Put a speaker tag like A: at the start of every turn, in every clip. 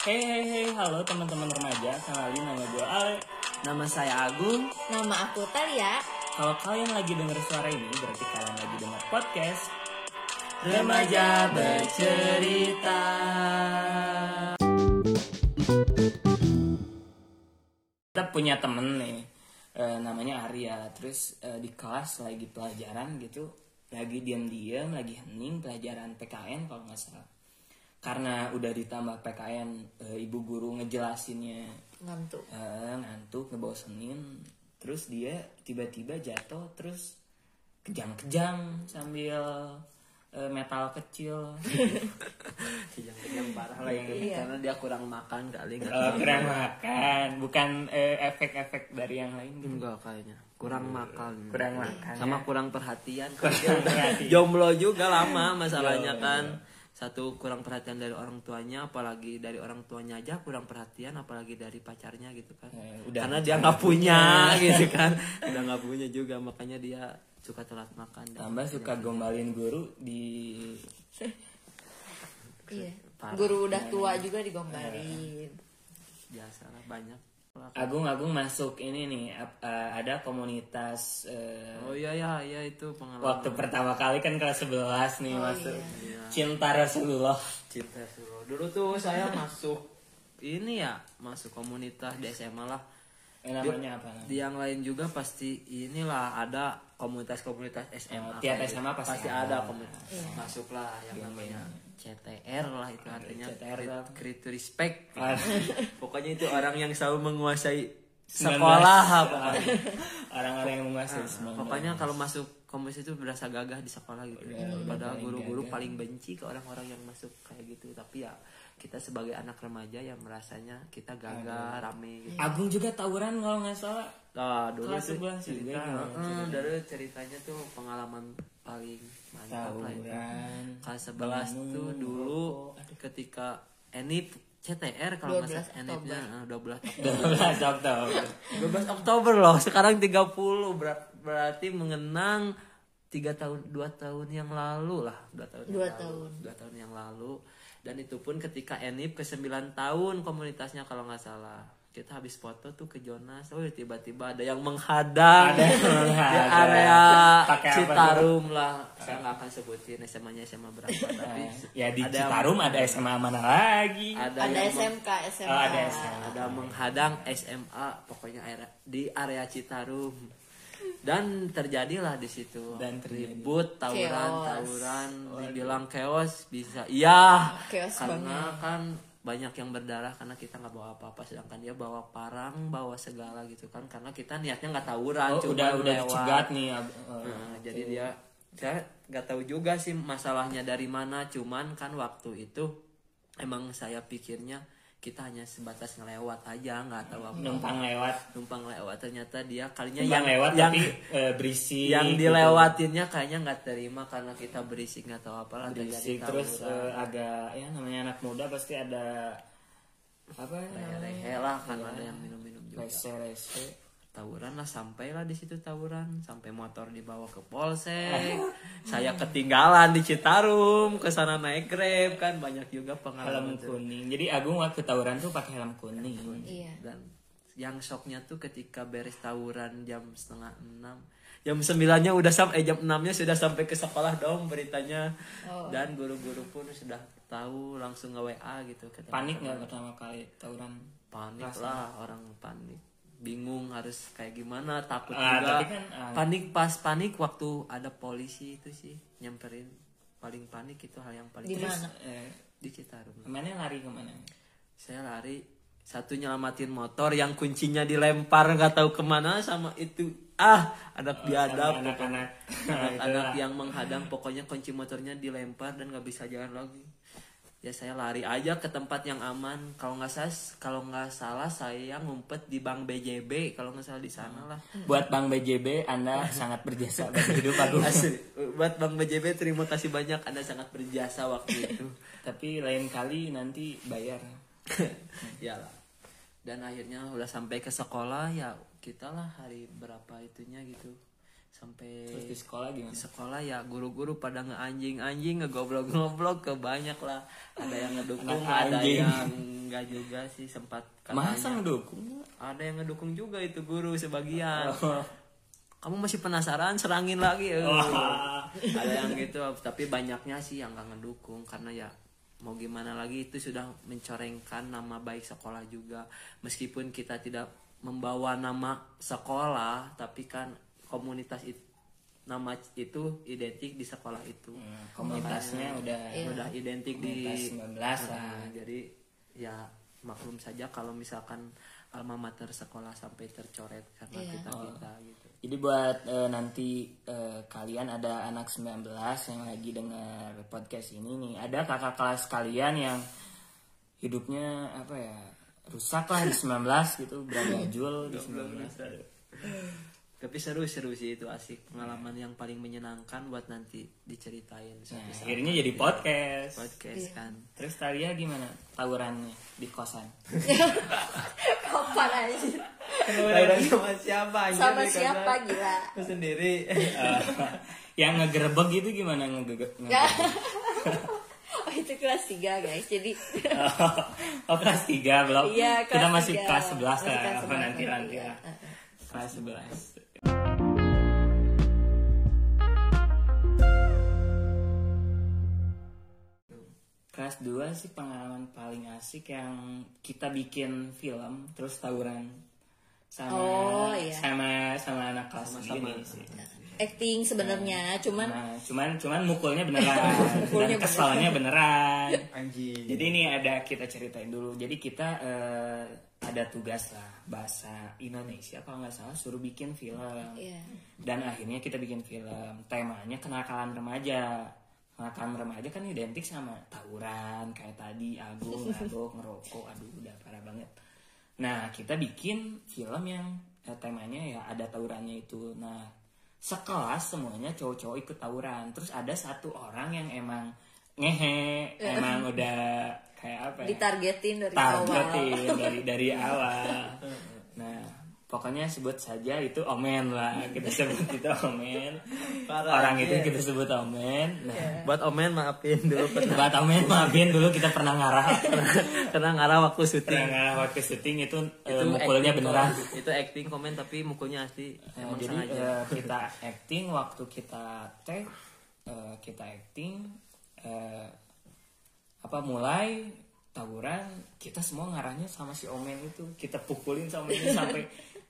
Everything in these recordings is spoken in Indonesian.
A: Hey hey hey, halo teman-teman remaja, kenalin nama gue Ale.
B: Nama saya Agung.
C: Nama aku Talia.
A: Kalau kalian lagi denger suara ini, berarti kalian lagi denger podcast
B: Remaja bercerita.
A: Kita punya temen nih, eh, namanya Arya. Terus eh, di kelas lagi pelajaran gitu, lagi diam-diam, lagi hening pelajaran PKN kalau nggak salah. Karena udah ditambah PKN, eh, ibu guru ngejelasinnya
C: Ngantuk.
A: eh, ngantuk ngebosenin terus dia tiba-tiba jatuh terus kejang-kejang sambil eh, metal kecil
B: Kejang-kejang parah lah itu.
C: Iya.
B: Karena dia kurang makan kali nggak
A: Eh, kurang makan bukan efek-efek dari yang lain gitu
B: Enggak kayaknya. Kurang makan.
A: kurang makan
B: Sama
A: ya.
B: kurang perhatian.
A: Kurang perhatian.
B: Jomblo juga lama masalahnya
A: Jomblo.
B: kan. Satu kurang perhatian dari orang tuanya, apalagi dari orang tuanya aja kurang perhatian, apalagi dari pacarnya gitu kan.
A: Eh, udah
B: Karena dia nggak punya gitu kan. Udah nggak punya juga, makanya dia suka telat makan. dan
A: tambah suka gombalin guru di
C: Iya. Guru udah tua juga digombalin.
B: biasa lah banyak.
A: Agung-Agung masuk ini nih eh, ada komunitas eh,
B: Oh iya ya, iya itu pengalaman.
A: waktu pertama kali kan kelas 11 nih
C: Oh,
A: masuk
B: iya.
A: cinta Rasulullah
B: Cinta Suruh. Dulu tuh saya masuk ini ya, masuk komunitas di SMA lah.
A: Eh, namanya apa namanya?
B: Di yang lain juga pasti inilah ada komunitas-komunitas
A: Oh,
B: SMA.
A: tiap
B: Kayak
A: SMA pasti
B: pasti
A: ada.
B: ada komunitas. Masuklah yang namanya CTR lah itu artinya
A: CTR
B: Create- to Respect.
A: Ah.
B: Pokoknya itu orang yang selalu menguasai
A: 19.
B: sekolah apa.
A: orang-orang yang menguasai semua
B: Pokoknya kalau masuk komunitas itu berasa gagah di sekolah gitu.
A: Udah- udah
B: Padahal guru-guru paling benci ke orang-orang yang masuk kayak gitu. Tapi ya kita sebagai anak remaja yang merasanya kita gagah, rame gitu.
A: Agung juga tawuran kalau nggak salah.
B: Nah, dulu
A: Kelas
B: tuh
A: 11
B: cerita,
A: juga.
B: Eh, dulu ceritanya tuh pengalaman paling mantap lah itu.
A: tawuran.
B: Kelas 11 tuh dulu ketika Enip CTR kalau nggak
C: 12
B: salah Enipnya. eh, 12 Oktober.
A: 12 Oktober.
B: 12 Oktober. loh, sekarang 30 ber- berarti mengenang tiga tahun dua tahun yang lalu lah. Dua tahun yang
C: Dua
B: lalu.
C: tahun.
B: dua tahun yang lalu dan itu pun ketika Enip ke 9 tahun komunitasnya kalau nggak salah. Kita habis foto tuh ke Jonas. Oh tiba-tiba ada yang menghadang.
A: Ada yang
B: di area Citarum lah. Saya nggak akan sebutin SMA-nya SMA berapa tapi
A: ya di
B: ada
A: Citarum ada SMA mana lagi?
B: Ada,
C: Ada SMK, SMK.
A: Oh, ada SMA.
B: ada menghadang SMA pokoknya area, di area Citarum dan terjadilah di situ.
A: Dan terjadi.
B: ribut tawuran
C: Chaos.
B: tawuran. Dibilang chaos bisa. Iya.
C: Chaos
B: karena kan banyak yang berdarah karena kita nggak bawa apa-apa. Sedangkan dia bawa parang bawa segala gitu kan. Karena kita niatnya nggak tawuran
A: oh,
B: cuma
A: udah udah
B: lewat.
A: dicegat nih oh.
B: Nah, jadi dia saya nggak tahu juga sih masalahnya dari mana. Cuman kan waktu itu emang saya pikirnya kita hanya sebatas ngelewat aja nggak tahu apa
A: numpang lewat
B: numpang lewat ternyata dia kalinya
A: numpang
B: yang
A: lewat
B: yang
A: tapi eh, berisik
B: yang
A: gitu.
B: dilewatinnya kayaknya nggak terima karena kita berisik nggak tahu apa lah
A: berisik terus
B: tawuran.
A: eh, agak ya namanya anak muda pasti ada apa ya namanya?
B: rehe lah kan ada yang minum-minum juga
A: rese rese
B: tawuran lah sampailah di situ tawuran. Sampai motor dibawa ke polsek. Saya ketinggalan di Citarum ke sana naik grab kan. Banyak juga
A: helm
B: pengalaman tuh.
A: kuning. Jadi Agung waktu tawuran tuh pakai helm kuning.
C: Iya.
B: dan yang shocknya tuh ketika beres tawuran jam setengah enam. Jam sembilannya udah sampai eh, jam enamnya sudah sampai ke sekolah dong beritanya.
C: Oh.
B: dan guru-guru pun sudah tahu langsung nge WA gitu.
A: Panik nggak pertama kali tawuran?
B: Panik lah orang panik bingung harus kayak gimana takut
A: Ah,
B: juga.
A: tapi kan, ah.
B: panik pas panik waktu ada polisi itu sih nyamperin. Paling panik itu hal yang paling
C: Di mana?
A: eh,
B: di Citarum.
A: ke mana? Lari ke mana?
B: Saya lari satu nyelamatin motor yang kuncinya dilempar nggak tahu ke mana sama itu. Ah anak biadab.
A: Oh, anak-anak.
B: Anak-anak yang menghadang pokoknya kunci motornya dilempar dan nggak bisa jalan lagi ya saya lari aja ke tempat yang aman. Kalau nggak salah kalau nggak salah saya ngumpet di bank BJB kalau nggak salah di sana lah.
A: Buat Bang BJB Anda sangat berjasa bagi hidup
B: Asli, buat bank BJB terima kasih banyak. Anda sangat berjasa waktu itu.
A: Tapi lain kali nanti bayar.
B: Ya lah. Dan akhirnya udah sampai ke sekolah ya kita lah hari berapa itunya gitu sampai
A: terus di sekolah
B: di
A: gimana
B: sekolah ya guru-guru pada ngeanjing-anjing ngegoblok-ngoblok ke banyak lah ada yang ngedukung ada
A: anjing.
B: yang enggak juga sih sempat
A: masa
B: katanya
A: ngedukung
B: ada yang ngedukung juga itu guru sebagian
A: Oh.
B: kamu masih penasaran serangin lagi.
A: Wah.
B: ada yang gitu tapi banyaknya sih yang gak ngedukung karena ya mau gimana lagi itu sudah mencorengkan nama baik sekolah juga meskipun kita tidak membawa nama sekolah tapi kan komunitas itu nama itu identik di sekolah itu.
A: Hmm, komunitasnya udah
B: udah identik di
A: komunitas 19 lah
B: Nah, jadi ya maklum saja kalau misalkan alma mater sekolah sampai tercoret karena
C: Iya.
B: kita kita gitu.
A: Jadi buat eh, nanti eh, kalian ada anak 19 yang lagi dengar podcast ini nih, ada kakak kelas kalian yang hidupnya apa ya rusak lah di 19 gitu, beragajul di 19.
B: Tapi seru-seru sih itu asik pengalaman yang paling menyenangkan buat nanti diceritain
A: Nah, akhirnya jadi podcast.
B: podcast kan
A: Terus Talia gimana tawurannya di kosan?
C: Kapan aja?
B: Tawuran sama siapa anjir,
C: Sama siapa gila?
B: Lu sendiri
A: Eh, yang ngegerebek gitu gimana ngegerebek?
C: Oh itu kelas 3 guys. Jadi
A: oh kelas 3 belum?
C: Iya,
A: Kita masih
C: tiga.
A: kelas 11
C: Masih
A: lah.
C: kelas
A: Apa
C: 11,
A: nanti nanti
C: iya.
A: lah. Kelas 11. Kelas 2 sih pengalaman paling asik yang kita bikin film terus tawuran sama
C: Oh, iya.
A: sama sama anak kelas
B: Sama-sama.
A: ini sih.
C: acting sebenarnya, cuman
A: Nah, cuman cuman mukulnya beneran
C: Mukulnya
A: dan kesalnya beneran.
B: anjing
A: Jadi ini ada kita ceritain dulu. Jadi kita eh, ada tugas lah bahasa Indonesia kalau nggak salah suruh bikin film.
C: Iya.
A: Dan akhirnya kita bikin film. Temanya kenakalan remaja. Kenakalan remaja kan identik sama tawuran kayak tadi, agung, mabok, ngerokok. Aduh, udah parah banget. Nah, kita bikin film yang eh, temanya ya ada tawurannya itu. Nah, sekelas semuanya cowok-cowok ikut tawuran. Terus ada satu orang yang emang ngehe, emang udah kayak apa ya?
C: ditargetin dari awal.
A: targetin dari dari awal. Nah, pokoknya sebut saja itu omen lah. Kita sebut itu omen.
B: Parah,
A: Orang itu
B: iya.
A: kita sebut omen. Nah,
B: buat omen maafin dulu pernah
A: buat omen maafin dulu kita pernah ngarah.
B: pernah ngarah waktu
A: pernah
B: syuting
A: ngarah waktu syuting itu, eh,
B: itu
A: mukulnya
B: acting
A: beneran.
B: kok. itu acting komen tapi mukulnya asli
A: Nah,
B: emang
A: jadi
B: sengaja
A: eh, kita acting waktu kita tag eh, kita acting eh, apa mulai tawuran kita semua ngarahnya sama si Omen itu kita pukulin sama dia sampai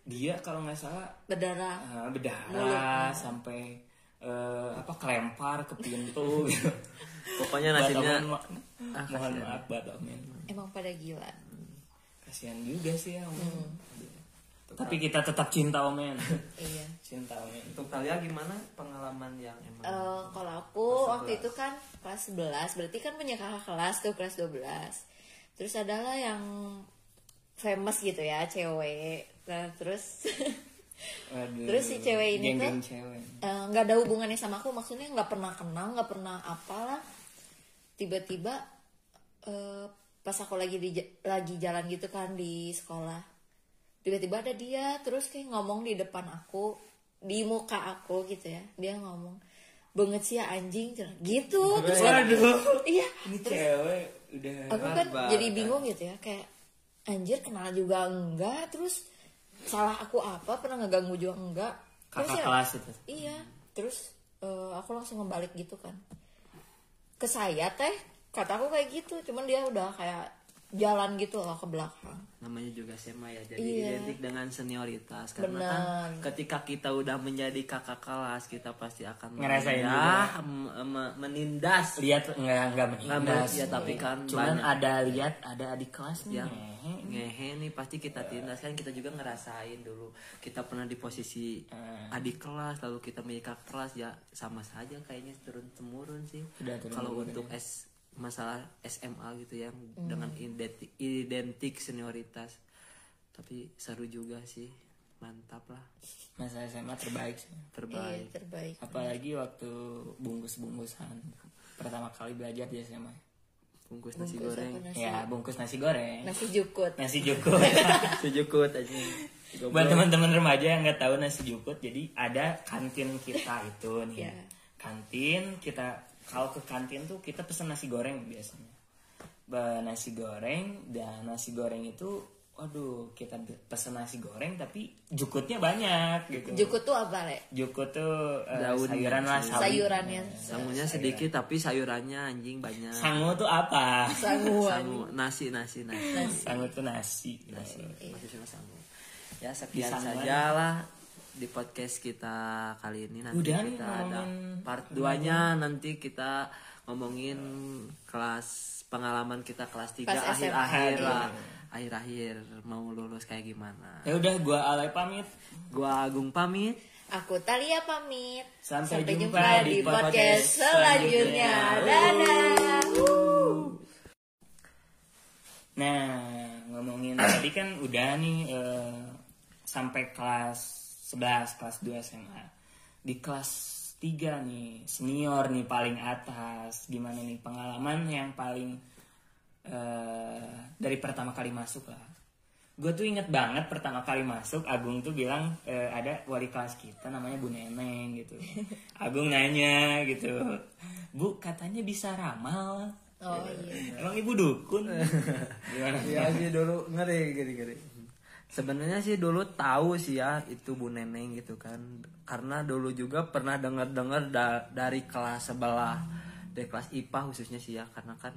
A: dia kalau nggak salah
C: Berdarah.
A: eh, berdarah sampai eh, apa kelempar ke pintu gitu.
B: pokoknya nasibnya
A: ma-
B: Ah,
A: mohon maaf buat Omen
C: Emang pada gila.
A: kasihan juga sih ya Omen
B: Hmm.
A: Tapi kita tetap cinta Omen
C: Iya.
A: cinta Omen
B: untuk kalian gimana pengalaman yang emang
C: Eh, kalau aku waktu itu kan kelas 11 berarti kan punya kakak kelas tuh kelas 12 terus adalah yang famous gitu ya cewek. Nah terus
A: Waduh,
C: Terus si cewek ini
A: geng-geng
C: tuh-
A: cewek.
C: eh, nggak ada hubungannya sama aku maksudnya nggak pernah kenal nggak pernah apalah. Tiba-tiba eh, pas aku lagi di lagi jalan gitu kan di sekolah tiba-tiba ada dia terus kayak ngomong di depan aku di muka aku gitu ya. Dia ngomong banget sih ya anjing gitu. Terus kan- iya
A: Ini cewek udah
C: aku kan jadi bingung gitu ya kayak anjir kenal juga enggak? Terus salah aku apa? Pernah ngeganggu juga enggak? Terus
A: kakak
C: ya
A: kelas itu.
C: iya. Terus eh, aku langsung ngebalik gitu kan. Ke saya teh kata aku kayak gitu. Cuman dia udah kayak jalan gitu loh ke belakang
B: namanya juga SMA ya jadi
C: Iya.
B: identik dengan senioritas karena kan
C: Benar.
B: ketika kita udah menjadi kakak kelas kita pasti akan
A: Ngerasain
B: menindas, m- m- menindas
A: Lihat nggak nggak
B: Nggak
A: menindas.
B: ya tapi kan
A: Cuman
B: banyak
A: ada lihat ada adik kelasnya.
B: yang ngehe nih pasti kita tindas kan kita juga ngerasain dulu kita pernah di posisi
A: Eh.
B: adik kelas lalu kita menjadi kakak kelas ya sama saja kayaknya turun temurun sih kalau untuk S masalah SMA gitu ya dengan identik, identik senioritas tapi seru juga sih mantap lah
A: Masa SMA terbaik sih.
C: iya
B: terbaik
C: terbaik
A: Apalagi waktu bungkus-bungkusan pertama kali belajar di SMA.
B: bungkus nasi
C: Bungkus
B: goreng
C: nasi
A: Ya bungkus nasi goreng,
C: nasi jukut
A: nasi jukut.
B: sejukut aja
A: Buat teman-teman remaja yang nggak tahu nasi jukut, jadi ada kantin kita itu nih.
C: Iya.
A: Kantin kita kalau ke kantin tuh kita pesen nasi goreng biasanya. eh, nasi goreng dan nasi goreng itu waduh kita pesen nasi goreng tapi jukutnya banyak gitu.
C: Jukut tuh apa le?
A: jukut tuh eh,
B: Daun
A: sayuran lah sawi.
C: Sayurannya.
B: sangunya sedikit tapi sayurannya anjing banyak.
A: Sangu tuh apa?
C: Sanguan.
B: sangu. Nasi nasi nasi.
A: Sangu tuh nasi.
B: Nasi. Masih sama sangu. Ya sekian saja lah di podcast kita kali ini nanti
A: Udah
B: kita ada part 2 nya nanti kita ngomongin kelas pengalaman kita kelas 3
C: Pas SMA.
B: akhir-akhir
A: Iya.
B: lah akhir-akhir mau lulus kayak gimana
A: ya udah gua alay pamit
B: gua Agung pamit
C: Aku Talia pamit.
A: Sampai
C: Sampai
A: jumpa
C: jumpa
A: di
C: di
A: podcast
C: podcast selanjutnya. Dadah.
A: Nah, ngomongin tadi kan udah nih eh, sampai kelas 11, kelas 2 SMA. Di kelas 3 nih, senior nih paling atas. Gimana nih pengalaman yang paling eh, dari pertama kali masuk lah. Gue tuh inget banget pertama kali masuk Agung tuh bilang eh, ada wali kelas kita namanya Bu Neneng gitu. Agung nanya gitu, Bu katanya bisa ramal.
C: Oh iya.
A: Emang ibu dukun? Gimana?
B: Iya sih dulu ngeri ngeri ngeri. Sebenarnya sih dulu tahu sih ya itu Bu Neneng gitu kan. Karena dulu juga pernah dengar-dengar da- dari kelas sebelah, dari kelas IPA khususnya sih ya karena kan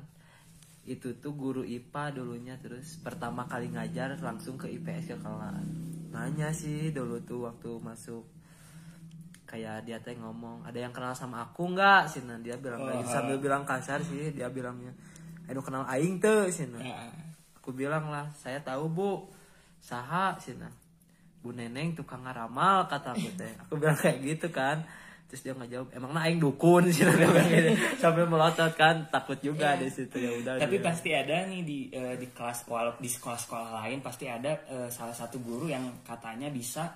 B: itu tuh guru IPA dulunya terus pertama kali ngajar langsung ke IPS ke kelas. Nanya sih dulu tuh waktu masuk kayak dia teh ngomong ada yang kenal sama aku nggak sih nah dia bilang gitu. sambil bilang kasar sih dia bilangnya aduh kenal aing tuh sih nah aku bilang lah saya tahu bu saha cina bu neneng tukang ngaramal kata aku teh. Aku bilang kayak gitu kan. Terus dia nggak jawab emang nah aing dukun sih gitu. sambil melotot kan takut juga di situ. Ya udah
A: Tapi
B: dia.
A: pasti ada nih di eh, di kelas walau di sekolah-sekolah lain pasti ada eh, salah satu guru yang katanya bisa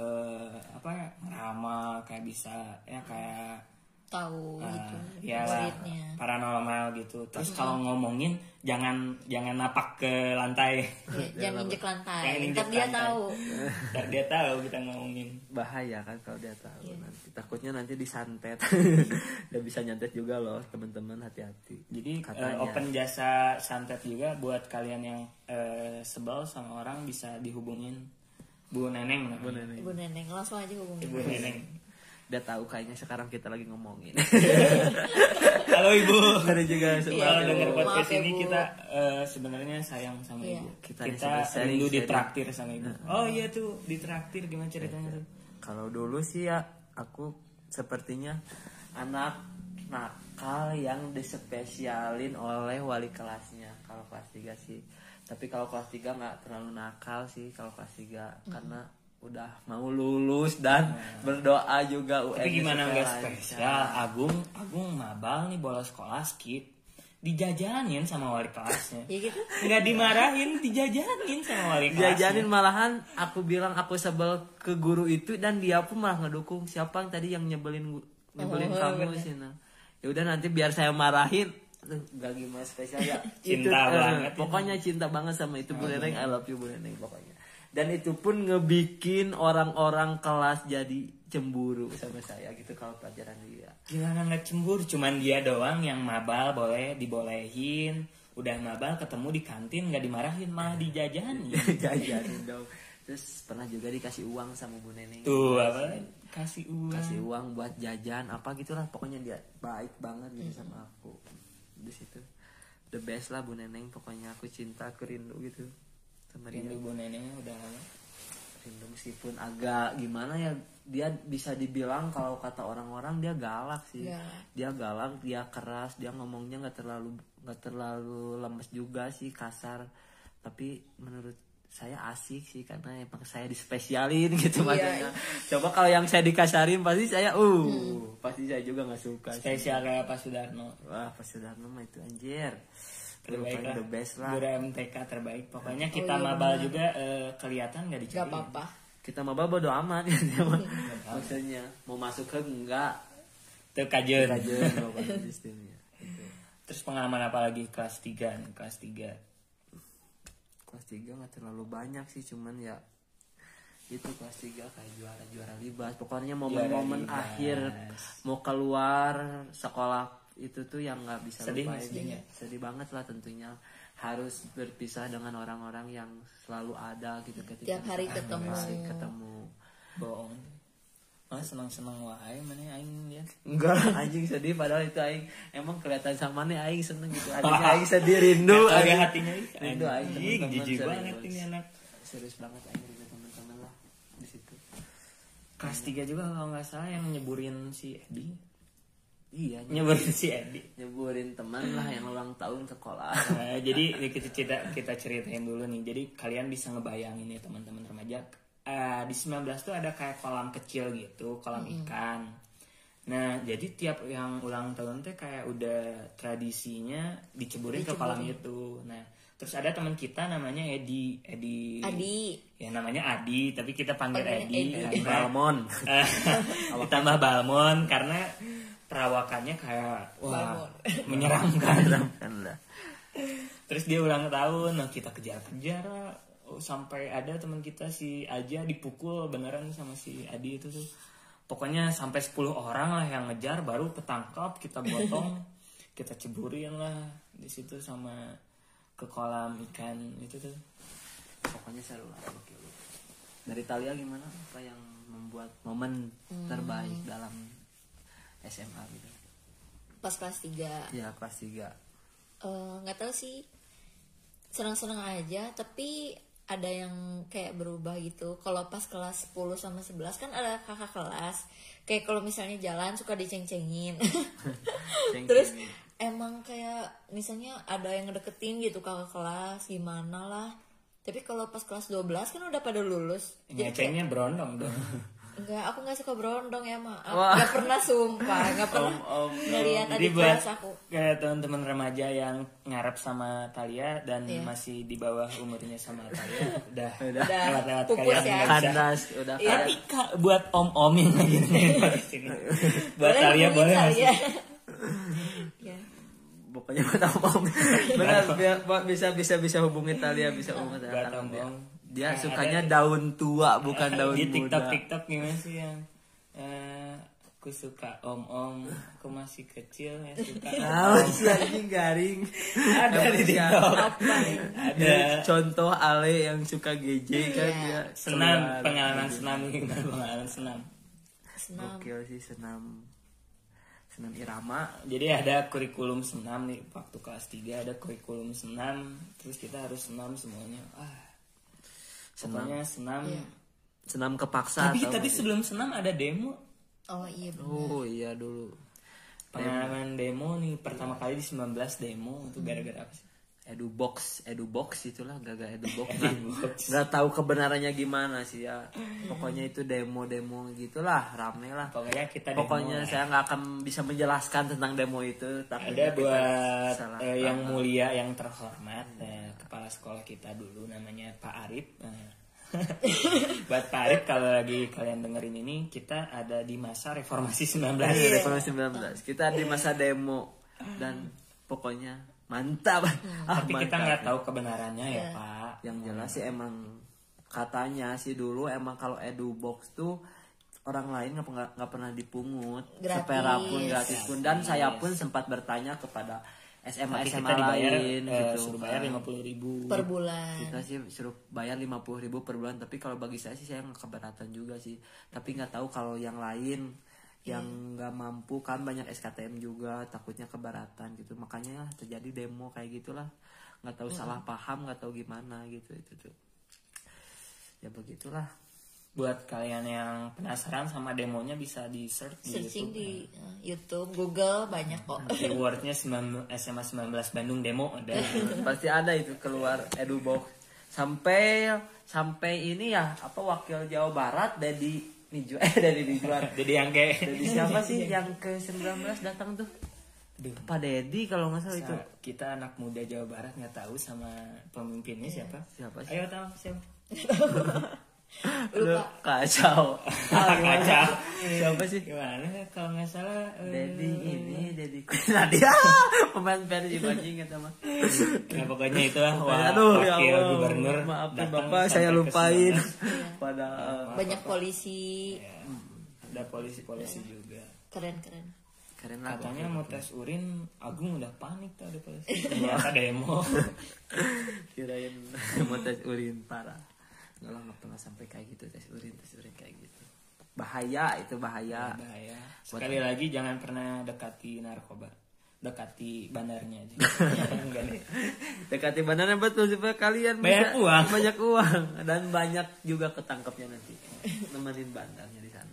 A: eh, apa ya ramal kayak bisa ya kayak
C: Tahu
A: eh,
C: gitu.
A: ya lah,
C: muridnya.
A: paranormal gitu. Terus kalau ngomongin jangan jangan napak ke lantai.
C: Ya, Jangan injek lantai.
A: Jangan injek
C: dia
A: lantai.
C: tahu.
A: Ntar dia tahu kita ngomongin.
B: bahaya kan kalau dia tahu
C: Iya.
B: nanti takutnya nanti disantet dia bisa nyantet juga loh teman-teman hati-hati
A: Jadi
B: Katanya.
A: open jasa santet juga buat kalian yang eh, sebel sama orang bisa dihubungin Bu Neneng.
B: Bu Neneng.
C: Ibu Neneng langsung aja hubungin.
A: Ibu Neneng.
B: Dia tahu kayaknya sekarang kita lagi ngomongin
A: Halo Ibu.
B: Ngeri juga
A: Kalau dengar podcast
C: Maaf
A: ini kita eh, sebenarnya sayang sama
C: Iya.
A: Ibu.
B: Kita
A: Kita, rindu ditraktir sama Ibu. Oh iya tuh ditraktir gimana ceritanya tuh?
B: Kalau dulu sih ya aku sepertinya anak nakal yang dispesialin oleh wali kelasnya kalau kelas 3 sih. Tapi kalau kelas 3 nggak terlalu nakal sih kalau kelas 3 karena udah mau lulus dan berdoa juga UN
A: Tapi gimana nggak spesial? Agung, Agung mabal nih bola sekolah skip. Dijajanin sama wali kelasnya.
C: Ya gitu.
A: Nggak dimarahin, dijajanin sama wali kelasnya.
B: Diajarin malahan aku bilang aku sebel ke guru itu dan dia pun malah ngedukung siapa yang tadi yang nyebelin nyebelin
C: Oh,
B: kamu sih nah. Ya udah nanti biar saya marahin gak gimana spesial ya
A: Cinta
B: Itu, eh,
A: banget.
B: pokoknya cinta banget sama itu Bu Neneng I love you Bu Neneng pokoknya dan itu pun ngebikin orang-orang kelas jadi cemburu sama saya gitu kalau pelajaran dia
A: Gimana nggak cemburu? Cuman dia doang yang mabal boleh dibolehin. Udah mabal ketemu di kantin nggak dimarahin malah dijajanin.
B: jajanin dong terus pernah juga dikasih uang sama Bu Neneng
A: Tuh apa? Kasih uang.
B: kasih uang buat jajan apa gitulah pokoknya dia baik banget gitu sama aku di situ the best lah bu neneng pokoknya aku cinta aku rindu gitu sama
A: Rindu bu neneknya udah lama.
B: rindu meskipun agak gimana ya dia bisa dibilang kalau kata orang-orang dia galak sih
C: Galak.
B: dia galak dia keras dia ngomongnya nggak terlalu nggak terlalu lemes juga sih kasar tapi menurut saya asik sih karena emang saya dispesialin gitu
C: Iya.
B: maksudnya coba kalau yang saya dikasarin pasti saya uh pasti saya juga nggak suka sih.
A: Spesial kayak Pak Sudarno.
B: wah pas sudah mah itu anjir
A: Terbaik lah.
B: the best lah
A: Guru MTK terbaik. Pokoknya kita mabal juga eh, kelihatan nggak dicari.
C: Gak apa-apa.
B: kita mah bodo amat ya mah. maksudnya mau masuk ke enggak
A: Tuh kajen.
B: sistemnya Gitu.
A: Terus pengalaman apa lagi kelas 3 nih, kelas 3.
B: kelas 3 nggak terlalu banyak sih cuman ya itu kelas 3 kayak juara-juara libas pokoknya momen-momen akhir mau keluar sekolah itu tuh yang nggak bisa
A: Sedih,
B: lupain
A: sedih ya?
B: sedih banget lah tentunya harus berpisah dengan orang-orang yang selalu ada gitu ketika
C: Tiap hari
B: kita
C: ketemu.
B: masih ketemu
A: bohong Mah senang-senang wae mana aing ya.
B: enggak anjing sedih padahal itu aing emang kelihatan sama nih aing seneng gitu anjing aing sedih rindu anjing.
A: hatinya
B: rindu aing teman-teman,
A: jijik banget ini anak.
B: serius banget aing rindu teman-teman lah di situ
A: Kelas 3 juga kalau nggak salah yang nyeburin si Edi.
B: Iya
A: Nyeburin si Edi.
B: nyeburin teman lah yang ulang tahun sekolah
A: Nah, jadi kita cerita kita ceritain dulu nih. Jadi kalian bisa ngebayangin ya teman-teman remaja. Eh, di 19 tuh ada kayak kolam kecil gitu, kolam ikan. Nah, jadi tiap yang ulang tahun teh kayak udah tradisinya diceburin ke kolam itu. Nah, terus ada teman kita namanya Edi, Edi.
C: Adi
A: Ya namanya Adi, tapi kita panggil Edi.
C: Edi.
B: Balmon
A: Eh, ditambah Balmon karena perawakannya kayak wah menyeramkan.
B: kan lah
A: Terus dia ulang tahun, nah kita kejar-kejar oh, sampai ada teman kita si Aja dipukul beneran sama si Adi itu tuh. Pokoknya sampai 10 orang lah yang ngejar baru ketangkap, kita gotong, kita ceburin lah di situ sama ke kolam ikan itu tuh.
B: pokoknya seru lah dari Talia gimana apa yang membuat momen terbaik dalam SMA gitu.
C: Pas kelas 3
B: ya kelas 3
C: Eh, nggak tahu sih. Senang-senang aja tapi ada yang kayak berubah gitu. Kalau pas kelas 10 sama 11 kan ada kakak kelas. Kayak kalau misalnya jalan suka diceng-cengin. Terus emang kayak misalnya ada yang ngedeketin gitu kakak kelas gimana lah. Tapi kalau pas kelas 12 kan udah pada lulus. Jadi kayak,
A: Ngecengnya berondong dong.
C: enggak aku nggak suka berondong ya maaf
B: Wah.
C: nggak pernah sumpah nggak pernah
B: om,
C: ngeliat
A: Jadi
C: adik
A: buat
C: kelas aku
A: kayak teman-teman remaja yang ngarep sama Talia dan
C: Iya.
A: masih di bawah umurnya sama Talia udah
C: Udah
A: lewat-lewat
C: pupus
A: kalian
C: ya.
B: kandas udah
C: Iya.
A: Tapi Kak, buat om-om yang lagi di sini. buat Talia boleh nggak
C: Talia.
A: sih?
C: ya
B: pokoknya buat om benar bisa bisa bisa hubungi Talia bisa hubungi
A: Buat
B: Talia
A: om-om.
B: Dia sukanya
A: ada-
B: daun tua bukan daun
A: di TikTok
B: muda
A: TikTok gimana sih yang eh, aku suka om-om, aku masih kecil ya suka.
B: Ah, si anjing garing.
A: Ada di TikTok.
C: apa
A: Ada
B: Contoh Ale yang suka GJ kan
C: Iya.
B: dia
A: senam
B: keluar.
A: pengalaman senam gimana pengalaman senam.
C: senam
B: Gokil sih senam senam irama.
A: Jadi ada kurikulum senam nih waktu kelas 3 ada kurikulum senam terus kita harus senam semuanya. Ah. Pokoknya senam.
C: Iya.
B: Senam kepaksa
A: Tapi tapi sebelum senam ada demo.
C: oh iya benar
B: Oh iya dulu.
A: Pengalaman demo nih pertama kali di 19 demo itu gara-gara apa sih?
B: Edu box, edu box itulah gagal edu box nggak tahu kebenarannya gimana sih ya. Pokoknya itu demo-demo gitulah, rame lah.
A: Pokoknya kita demo.
B: Pokoknya saya nggak akan bisa menjelaskan tentang demo itu. Tapi
A: ada buat
B: salah
A: eh, yang mulia yang terhormat eh, kepala sekolah kita dulu namanya Pak Arif. Nah, buat Pak Arif kalau lagi kalian dengerin ini kita ada di masa reformasi 19
B: Iya, reformasi 19. Kita di masa demo dan pokoknya mantap. Ah,
A: Tapi kita
B: mantap.
A: nggak tahu kebenarannya ya Pak.
B: Yang jelas sih emang katanya sih dulu emang kalau edu box tuh orang lain nggak pernah dipungut
C: Gratis.
B: sepera pun gratis pun dan saya pun sempat bertanya kepada SMA
A: Tapi
B: SMA
A: kita dibayar
B: lain
A: eh,
B: gitu
A: suruh bayar
B: kan.
A: 50 ribu.
C: per bulan.
B: Kita sih suruh bayar 50.000 ribu per bulan tapi kalau bagi saya sih saya nggak keberatan juga sih. Tapi nggak tahu kalau yang lain yang nggak mampu kan banyak SKTM juga takutnya keberatan gitu. Makanya terjadi demo kayak gitulah. Nggak tahu salah paham nggak tahu gimana gitu itu tuh. Ya begitulah
A: Buat kalian yang penasaran sama demonya bisa di search di
C: searching
A: YouTube.
C: di uh, YouTube Google banyak kok
A: Keywordnya 9 SMA 19 Bandung demo ada.
B: pasti ada itu keluar edubox sampai sampai ini ya apa wakil Jawa Barat dari Nijo eh dari Nijuan
A: Jadi yang kayak
B: Jadi siapa sih yang ke 19 datang tuh?
A: Aduh.
B: Pak Dedi kalau nggak salah itu.
A: Kita anak muda Jawa Barat nggak tahu sama pemimpinnya siapa?
B: Siapa sih?
A: Ayo tahu siapa?
B: Aduh, kacau. Ah?
A: Kacau.
B: Siapa sih?
A: Gimana kalau nggak salah? eh,
B: Dedi ini, Dedi Nadia, pemain Persib anjing kata mah.
A: Ya pokoknya itu lah wa-
B: Aduh, ya
A: wakil
B: Allah.
A: gubernur.
B: Maafin
A: datang
B: Bapak, saya lupain.
A: 19.
B: Padahal
C: banyak polisi
A: Ya, Ada polisi-polisi juga.
C: keren keren
B: keren lah
A: katanya mau tes urin Agung udah panik tuh ada polisi ternyata demo
B: kirain mau tes urin parah lah nggak pernah sampai kayak gitu tes urin tes urin kayak gitu. Bahaya itu bahaya.
A: Bahaya. Sekali lagi jangan pernah dekati narkoba. Dekati bandarnya aja. Enggak
B: dekati beneran betul. Supaya kalian
A: Banyak
B: bisa-
A: uang.
B: banyak uang. Dan banyak juga ketangkepnya nanti. Nemenin bandarnya di sana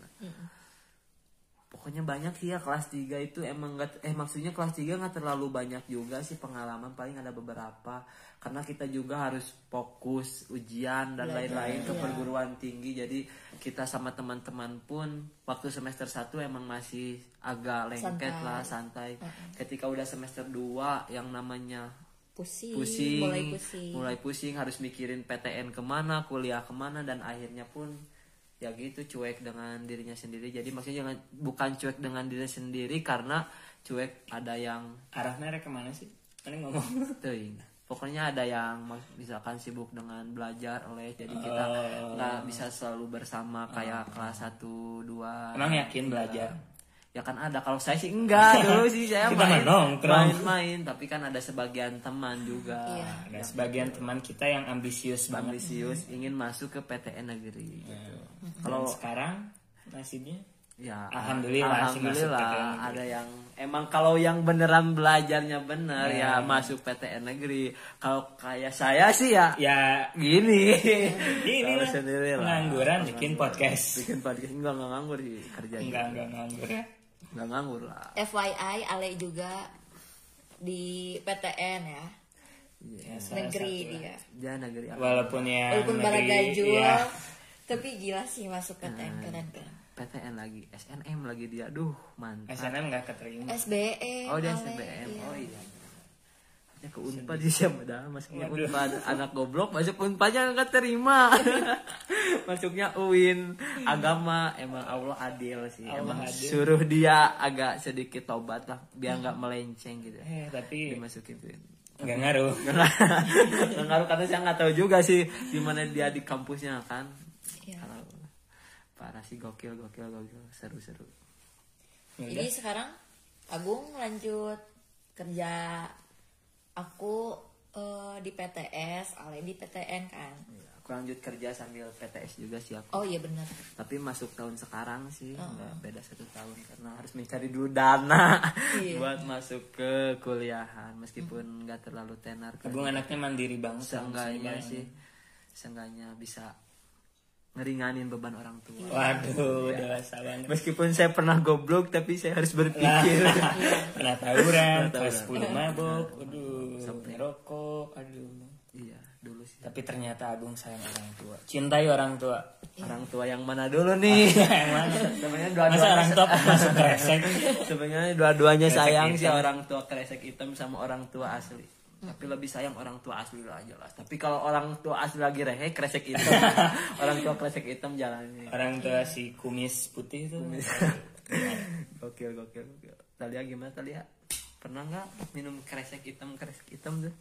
B: pokoknya banyak sih ya kelas 3 itu emang nggak eh maksudnya kelas 3 nggak terlalu banyak juga sih pengalaman paling ada beberapa. Karena kita juga harus fokus ujian dan lain-lain ke perguruan tinggi. Jadi kita sama teman-teman pun waktu semester 1 emang masih agak lengket
C: Santai.
B: lah santai. Ketika udah semester 2 yang namanya
C: pusing,
B: pusing
C: mulai pusing.
B: mulai pusing, harus mikirin PTN ke mana kuliah ke mana dan akhirnya pun ya gitu cuek dengan dirinya sendiri. Jadi maksudnya jangan bukan cuek dengan diri sendiri karena cuek ada yang
A: arahnya rek ke mana sih? Ini ngomong.
B: Teuing pokoknya ada yang misalkan sibuk dengan belajar oleh. Jadi kita
A: Oh.
B: nggak bisa selalu bersama kayak kelas 1 2
A: emang yakin belajar?
B: Ya kan ada. Kalau saya sih enggak. Dulu sih saya
A: Kita
B: main main-main. Tapi kan ada sebagian teman juga.
C: Iya.
A: ada sebagian teman kita yang ambisius banget.
B: Ambisius ingin masuk ke PTN negeri gitu.
A: Kalau sekarang nasibnya
B: Ya,
A: Alhamdulillah
B: alhamdulillah
A: PTN negeri.
B: ada yang emang kalau yang beneran belajarnya bener
A: Ya.
B: ya masuk PTN negeri. Kalau kayak saya sih ya
A: ya
B: gini.
A: ini
B: Tahu
A: lah
B: sendiri lah.
A: pengangguran bikin podcast
B: Bikin podcast enggak enggak nganggur sih kerjanya.
A: enggak enggak nganggur ya
B: Enggak nganggur lah.
C: FYI Ale juga di PTN ya
A: Ya, salah
C: negeri dia
B: Ya negeri apa?
A: walaupun ya
C: walaupun
A: negeri, ya,
C: tapi gila sih masuk PTN keren keren
B: PTN lagi, SNM lagi dia. Duh, mantap.
A: SNM nggak keterima
C: SBM
B: Oh dia
C: Ale,
B: SBM.
C: iya.
B: Oh iya. Ya ke Unpad sih siapa dah masuknya
A: Waduh.
B: Unpad anak goblok masuk Unpadnya nggak terima. Masuknya UIN agama emang Allah adil sih.
A: Allah
B: emang
A: adil.
B: suruh dia agak sedikit tobat lah biar nggak melenceng gitu.
A: eh tapi
B: Dimasukin UIN.
A: nggak ngaruh
B: Nggak ngaruh karena saya nggak tahu juga sih di mana dia di kampusnya kan.
C: Iya.
B: Kalau parah sih gokil gokil gokil seru seru.
A: Ya
C: jadi sekarang Agung lanjut kerja aku eh, di PTS Ale di PTN kan
B: Aku lanjut kerja sambil PTS juga sih aku.
C: oh iya benar
B: tapi masuk tahun sekarang sih
C: Oh.
B: nggak beda satu tahun karena harus mencari dulu dana
C: Iya.
B: buat masuk ke kuliahan meskipun nggak terlalu tenar
A: Agung anaknya mandiri banget
B: seenggaknya sih seenggaknya bisa ngeringanin beban orang tua.
A: Waduh dewasa banget.
B: Meskipun saya pernah goblok tapi saya harus
A: Nah,
B: berpikir
A: pernah tawuran,
B: Pernah
A: kelas 10 mabok, aduh, ngerokok, aduh.
B: iya dulu sih.
A: Tapi ternyata Agung sayang orang tua, cintai orang tua.
B: orang tua yang mana dulu nih?
A: Yang mana?
B: sebenarnya
A: Masa
B: dua-duanya
A: orang tua masuk kresek?
B: sebenarnya dua-duanya sayang sih orang tua kresek hitam sama orang tua asli tapi lebih sayang orang tua asli lah jelas. Tapi kalau orang tua asli lagi rehe kresek hitam. Orang tua kresek hitam jalannya.
A: Orang tua si kumis putih tuh.
B: gokil gokil gokil. Talia gimana Talia? Pernah nggak minum kresek hitam kresek hitam tuh?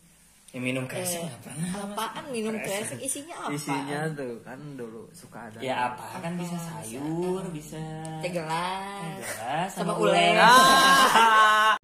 A: Ya minum kresek nggak pernah.
C: apaan minum kresek. isinya apa?
B: Isinya tuh kan dulu suka ada
A: Ya apa? Kan bisa sayur, bisa
C: teh gelas.
A: Gelas
C: sama
B: Ah,